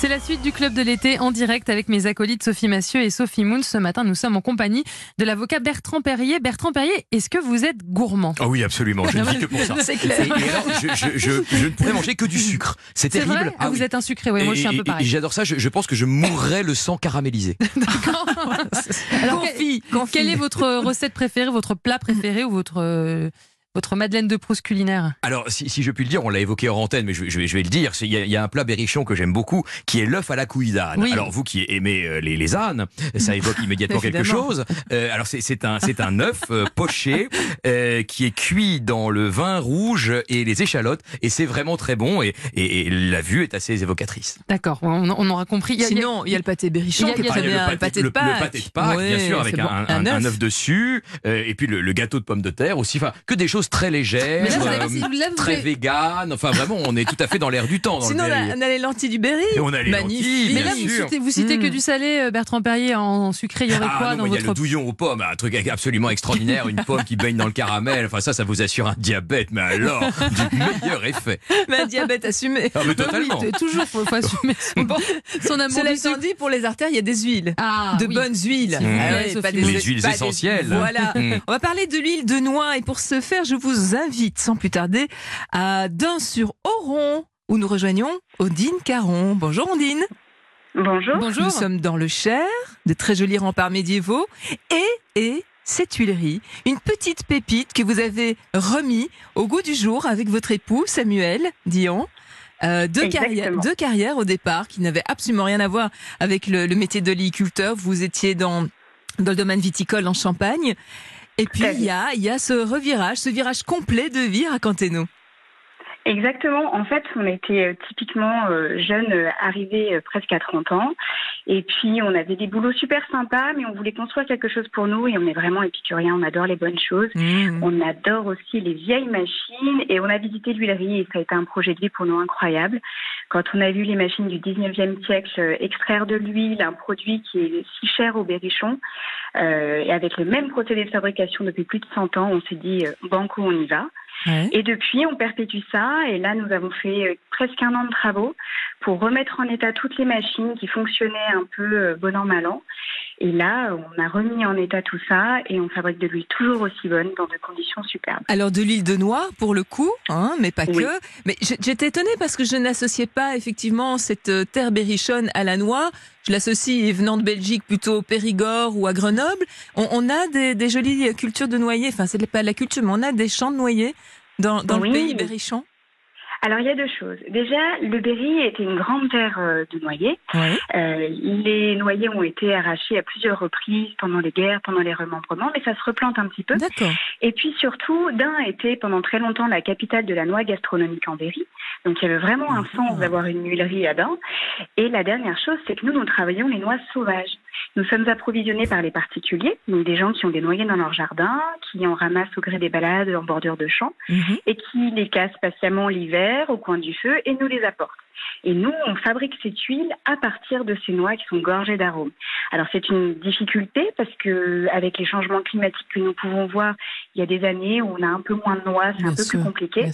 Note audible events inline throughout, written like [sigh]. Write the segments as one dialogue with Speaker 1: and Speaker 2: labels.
Speaker 1: C'est la suite du club de l'été en direct avec mes acolytes Sophie Massieu et Sophie Moon. Ce matin, nous sommes en compagnie de l'avocat Bertrand Perrier. Bertrand Perrier, est-ce que vous êtes gourmand?
Speaker 2: Ah oui, absolument. Je [laughs] ne dis que pour ça.
Speaker 1: C'est clair.
Speaker 2: Et alors, je, je- je- je ne pourrais manger que du sucre. C'est terrible.
Speaker 1: vrai? Ah,
Speaker 2: Ah
Speaker 1: Vous
Speaker 2: oui.
Speaker 1: êtes un sucré, oui, moi je suis un peu pareil.
Speaker 2: J'adore ça. Je, je pense que je mourrais le sang caramélisé. [laughs] [laughs]
Speaker 1: Alors, quelle est votre recette préférée, votre plat préféré ou votre, euh, votre Madeleine de Proust culinaire
Speaker 2: Alors, si, si je puis le dire, on l'a évoqué hors antenne, mais je, vais- je vais, je vais le dire. c'est- Il y, a- il y a un plat berrichon que j'aime beaucoup, qui est l'œuf à la couille d'âne.
Speaker 1: Oui.
Speaker 2: Alors, vous qui aimez euh, les, les ânes, ça évoque immédiatement [laughs] quelque chose. Euh, alors, c'est un, œuf euh, poché euh, qui est cuit dans le vin rouge et les échalotes, et c'est vraiment très bon. Et, et- et la vue est assez évocatrice.
Speaker 1: D'accord, on, on aura compris. Il y a-
Speaker 3: Sinon, il y a le pâté berrichon
Speaker 1: Il y a-
Speaker 3: qui est très
Speaker 2: le
Speaker 3: bien.
Speaker 2: pâté,
Speaker 3: Le pâté de
Speaker 2: le- le
Speaker 3: Pâques.
Speaker 2: pâté de Pâques, bien sûr, avec un,
Speaker 3: bon.
Speaker 2: un-
Speaker 3: Un
Speaker 2: un
Speaker 3: œuf.
Speaker 2: œuf dessus, euh, et puis le, le gâteau de pommes de terre aussi. Enfin, que des choses très légères,
Speaker 1: Mais là, vous avez-
Speaker 2: euh,
Speaker 1: là, vous
Speaker 2: très
Speaker 1: avez-
Speaker 2: véganes. Enfin, vraiment, on est tout à fait dans l'air du temps. Dans
Speaker 3: Sinon, on
Speaker 2: le
Speaker 3: a, on a les lentilles du Berry.
Speaker 2: Et on a les
Speaker 3: Magnifique.
Speaker 2: lentilles,
Speaker 1: Mais
Speaker 2: bien
Speaker 1: là, vous
Speaker 2: sûr.
Speaker 1: citez, vous citez que
Speaker 3: Mm.
Speaker 1: du salé, euh, Bertrand Perrier, en sucré, il y aurait
Speaker 2: Ah
Speaker 1: quoi
Speaker 2: non,
Speaker 1: dans
Speaker 2: il y a le douillon aux pommes, un truc absolument extraordinaire, une pomme qui baigne dans le caramel. Enfin, ça, ça vous assure un diabète, mais alors, du meilleur effet.
Speaker 3: Mais un diabète assumé.
Speaker 2: Ah, mais totalement.
Speaker 1: Oui, toujours, faut, faut assumer son,
Speaker 3: Bon.
Speaker 1: son amour
Speaker 3: Cela étant dit, pour les artères, il y a des huiles.
Speaker 1: Ah,
Speaker 3: de
Speaker 1: oui.
Speaker 3: bonnes huiles. Ah ouais,
Speaker 1: Sophie.
Speaker 3: pas des-
Speaker 2: Les huiles
Speaker 3: pas des-
Speaker 2: essentielles.
Speaker 3: Voilà.
Speaker 2: Mm.
Speaker 3: On va parler de l'huile de noix et pour ce faire, je vous invite sans plus tarder à Dain-sur-Oron où nous rejoignons Odine Caron. Bonjour Ondine.
Speaker 4: Bonjour.
Speaker 1: Bonjour.
Speaker 3: Nous sommes dans le Cher, de très jolis remparts médiévaux et et cette huilerie, une petite pépite que vous avez remis au goût du jour avec votre époux Samuel Dion. Euh, deux, carrières, deux carrières au départ qui n'avaient absolument rien à voir avec le, le métier d'oléiculteur. Vous étiez dans, dans le domaine viticole en Champagne. Et puis,
Speaker 4: à
Speaker 3: il y a, il y a ce revirage, ce virage complet de vie, racontez-nous.
Speaker 4: Exactement. En fait, on était euh, typiquement euh, jeunes, euh, arrivés presque à 30 ans. Et puis, on avait des boulots super sympas, mais on voulait construire quelque chose pour nous. Et on est vraiment épicuriens, on adore les bonnes choses.
Speaker 3: Mmh.
Speaker 4: On adore aussi les vieilles machines. Et on a visité l'huilerie et ça a été un projet de vie pour nous incroyable. Quand on a vu les machines du 19e siècle extraire de l'huile, un produit qui est si cher au berrichon, euh, et avec le même procédé de fabrication depuis plus de 100 ans, on s'est dit, banco, on y va. Et depuis, on perpétue ça. Et là, nous avons fait euh, presque un an de travaux pour remettre en état toutes les machines qui fonctionnaient un peu euh, bon an, mal an. Et là, on a remis en état tout ça et on fabrique de l'huile toujours aussi bonne dans des conditions superbes.
Speaker 3: Alors de l'huile de noix pour le coup, hein, mais pas
Speaker 4: Oui.
Speaker 3: que. Mais j'étais étonnée parce que je n'associais pas effectivement cette euh, terre berrichonne à la noix. Je l'associe venant de Belgique plutôt au Périgord ou à Grenoble. On, on a des, des jolies cultures de noyers. Enfin, c'est pas la culture, mais on a des champs de noyers dans, dans
Speaker 4: Oui.
Speaker 3: le pays berrichon.
Speaker 4: Alors, il y a deux choses. Déjà, le Berry était une grande terre euh, de noyers.
Speaker 3: Ouais.
Speaker 4: Euh, les noyers ont été arrachés à plusieurs reprises pendant les guerres, pendant les remembrements, mais ça se replante un petit peu.
Speaker 3: D'accord.
Speaker 4: Et puis surtout, Dain était pendant très longtemps la capitale de la noix gastronomique en Berry. Donc il y avait vraiment un sens d'avoir une huilerie à Dain. Et la dernière chose, c'est que nous, nous travaillons les noix sauvages. Nous sommes approvisionnés par les particuliers, donc des gens qui ont des noyers dans leur jardin, qui en ramassent au gré des balades en bordure de champs,
Speaker 3: Mhm.
Speaker 4: et qui les cassent patiemment l'hiver au coin du feu et nous les apportent. Et nous, on fabrique cette huile à partir de ces noix qui sont gorgées d'arômes. Alors c'est une difficulté parce que avec les changements climatiques que nous pouvons voir, il y a des années où on a un peu moins de noix, c'est un peu
Speaker 3: sûr,
Speaker 4: plus compliqué.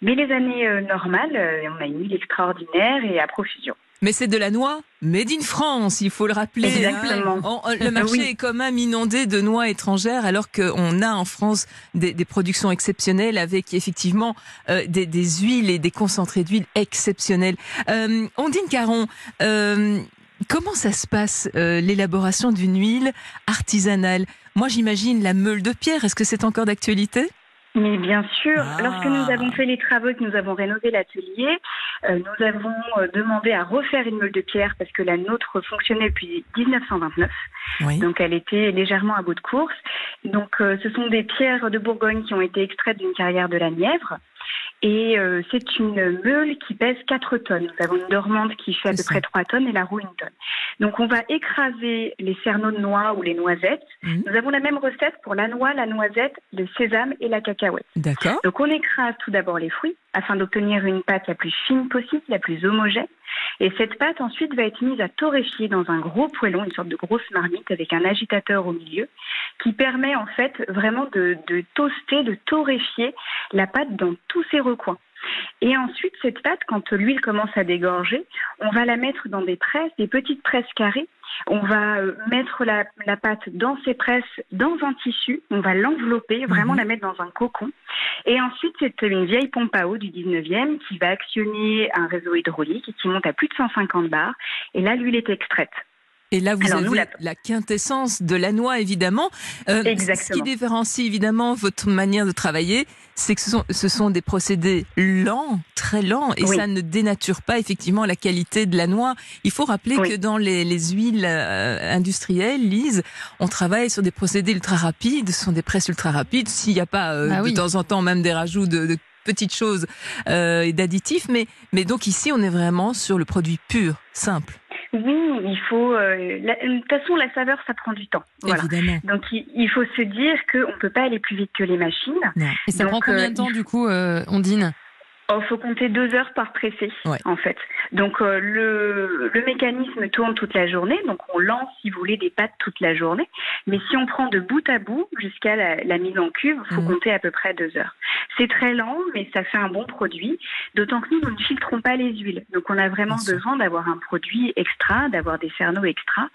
Speaker 4: Mais les années euh, normales, euh, on a une huile extraordinaire et à profusion.
Speaker 3: Mais c'est de la noix made in France, il faut le rappeler.
Speaker 4: Exactement.
Speaker 3: hein. On- le marché
Speaker 4: Oui.
Speaker 3: est quand même inondé de noix étrangères, alors qu'on a en France des, des productions exceptionnelles avec effectivement euh, des, des huiles et des concentrés d'huile exceptionnels. Euh, Ondine Caron, euh, comment ça se passe euh, l'élaboration d'une huile artisanale? Moi, j'imagine la meule de pierre. Est-ce que c'est encore d'actualité?
Speaker 4: Mais bien sûr,
Speaker 3: Ah.
Speaker 4: lorsque nous avons fait les travaux et que nous avons rénové l'atelier, euh, nous avons euh, demandé à refaire une meule de pierre parce que la nôtre fonctionnait depuis 1929.
Speaker 3: Oui.
Speaker 4: Donc elle était légèrement à bout de course. Donc euh, ce sont des pierres de Bourgogne qui ont été extraites d'une carrière de la Nièvre. Et euh, c'est une meule qui pèse 4 tonnes. Nous avons une dormante qui fait à peu près 3 tonnes et la roue une tonne. Donc on va écraser les cerneaux de noix ou les noisettes.
Speaker 3: Mhm.
Speaker 4: Nous avons la même recette pour la noix, la noisette, le sésame et la cacahuète.
Speaker 3: D'accord.
Speaker 4: Donc on écrase tout d'abord les fruits afin d'obtenir une pâte la plus fine possible, la plus homogène. Et cette pâte ensuite va être mise à torréfier dans un gros poêlon, une sorte de grosse marmite avec un agitateur au milieu, qui permet en fait vraiment de, de toaster, de torréfier la pâte dans tous ses recoins. Et ensuite, cette pâte, quand l'huile commence à dégorger, on va la mettre dans des presses, des petites presses carrées. On va euh, mettre la, la pâte dans ces presses, dans un tissu. On va l'envelopper, vraiment
Speaker 3: Mhm.
Speaker 4: la mettre dans un cocon. Et ensuite, c'est une vieille pompe à eau du 19e qui va actionner un réseau hydraulique qui monte à plus de 150 bars. Et là, l'huile est extraite.
Speaker 3: Et là, vous
Speaker 4: Alors,
Speaker 3: avez
Speaker 4: nous,
Speaker 3: la...
Speaker 4: la-
Speaker 3: quintessence de la noix, évidemment. Euh, Ce qui différencie évidemment votre manière de travailler, c'est que ce sont, ce sont des procédés lents, très lents, et
Speaker 4: Oui.
Speaker 3: ça ne dénature pas effectivement la qualité de la noix. Il faut rappeler
Speaker 4: Oui.
Speaker 3: que dans les, les huiles euh, industrielles, Lise, on travaille sur des procédés ultra rapides, ce sont des presses ultra rapides. S'il n'y a pas euh,
Speaker 1: Ah
Speaker 3: de
Speaker 1: oui.
Speaker 3: temps en temps même des rajouts de, de petites choses euh, et d'additifs, mais, mais donc ici, on est vraiment sur le produit pur, simple,
Speaker 4: Oui, il faut. euh, la- de toute façon, la saveur, ça prend du temps. Voilà.
Speaker 3: évidemment.
Speaker 4: Donc, il, il faut se dire qu'on ne peut pas aller plus vite que les machines.
Speaker 1: Et ça
Speaker 4: Donc,
Speaker 1: prend combien
Speaker 4: euh,
Speaker 1: de temps, du coup, euh, Ondine?
Speaker 4: Il faut compter deux heures par pressé,
Speaker 3: Ouais.
Speaker 4: en fait. Donc, euh, le, le mécanisme tourne toute la journée. Donc, on lance, si vous voulez, des pâtes toute la journée. Mais si on prend de bout à bout jusqu'à la, la mise en cuve, il faut
Speaker 3: Mhm.
Speaker 4: compter à peu près deux heures. C'est très lent, mais ça fait un bon produit. D'autant que nous, nous ne filtrons pas les huiles. Donc, on a vraiment besoin d'avoir un produit extra, d'avoir des cerneaux extra.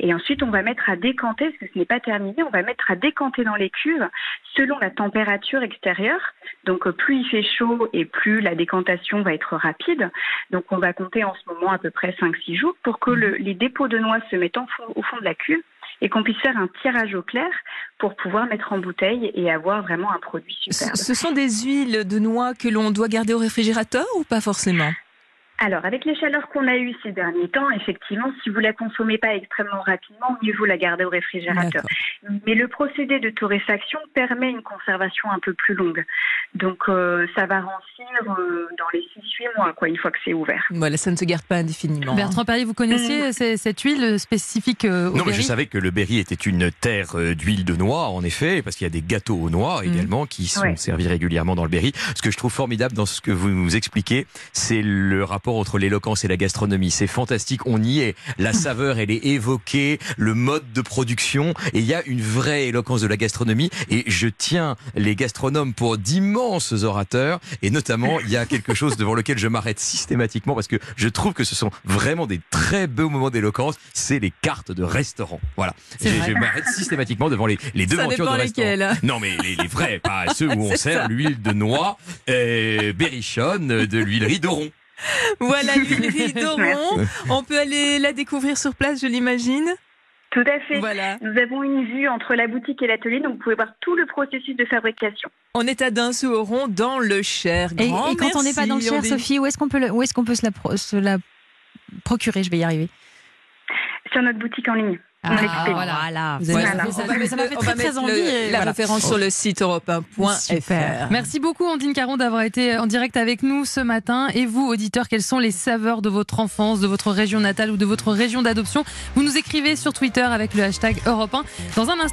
Speaker 4: Et ensuite, on va mettre à décanter, parce que ce n'est pas terminé, on va mettre à décanter dans les cuves selon la température extérieure. Donc, euh, plus il fait chaud et plus la décantation va être rapide. Donc, on va compter en ce moment à peu près 5-6 jours pour que le- les dépôts de noix se mettent en fond- au fond de la cuve et qu'on puisse faire un tirage au clair pour pouvoir mettre en bouteille et avoir vraiment un produit superbe.
Speaker 3: Ce ce sont des huiles de noix que l'on doit garder au réfrigérateur ou pas forcément?
Speaker 4: Alors, avec les chaleurs qu'on a eues ces derniers temps, effectivement, si vous la consommez pas extrêmement rapidement, mieux vaut la garder au réfrigérateur. Mais le procédé de torréfaction permet une conservation un peu plus longue. Donc, euh, ça va rancir euh, dans les 6-8 mois, quoi, une fois que c'est ouvert.
Speaker 3: Voilà, ça ne se garde pas indéfiniment. hein.
Speaker 1: Bertrand Perrier, vous connaissiez ces- cette huile spécifique euh, au
Speaker 2: Non, mais je
Speaker 1: berry?
Speaker 2: savais que le Berry était une terre euh, d'huile de noix, en effet, parce qu'il y a des gâteaux aux noix
Speaker 3: Mhm.
Speaker 2: également qui sont
Speaker 4: Ouais.
Speaker 2: servis régulièrement dans le Berry. Ce que je trouve formidable dans ce que vous nous expliquez, c'est le rapport entre l'éloquence et la gastronomie. C'est fantastique, on y est. La saveur, elle est évoquée, le mode de production, et il y a une vraie éloquence de la gastronomie. Et je tiens les gastronomes pour d'immenses orateurs, et notamment, il y a quelque chose devant lequel je m'arrête systématiquement parce que je trouve que ce sont vraiment des très beaux moments d'éloquence. C'est les cartes de restaurant. Voilà. Je, m'arrête systématiquement devant les, les devantures de restaurant. Non, mais les, les vrais, pas ceux où [laughs] on sert l'huile de noix, euh, berrichonne, de l'huilerie d'Oron. [laughs]
Speaker 3: Voilà l'huilerie [laughs] d'Oron. On peut aller la découvrir sur place, je l'imagine.
Speaker 4: Tout à fait.
Speaker 3: Voilà.
Speaker 4: Nous avons une vue entre la boutique et l'atelier, donc vous pouvez voir tout le processus de fabrication.
Speaker 3: On est à Dun-sous-Oron, dans le Cher.
Speaker 5: Et,
Speaker 3: Grand
Speaker 5: et quand on n'est pas dans le Cher. Sophie, où est-ce qu'on peut, le- où est-ce qu'on peut se la, pro- se la procurer? Je vais y arriver.
Speaker 4: Sur notre boutique en ligne.
Speaker 1: Ah,
Speaker 4: l'expédie.
Speaker 1: voilà.
Speaker 5: Vous
Speaker 1: avez
Speaker 4: Voilà.
Speaker 5: ça,
Speaker 3: On va
Speaker 5: mais
Speaker 3: mettre
Speaker 5: ça m'a fait très très envie.
Speaker 3: le-
Speaker 5: et
Speaker 3: la
Speaker 5: voilà.
Speaker 3: référence sur le site europe1.fr.
Speaker 5: Super.
Speaker 1: Merci beaucoup Ondine Caron d'avoir été en direct avec nous ce matin. Et vous, auditeurs, quelles sont les saveurs de votre enfance, de votre région natale ou de votre région d'adoption? Vous nous écrivez sur Twitter avec le hashtag Europe 1. Dans un instant,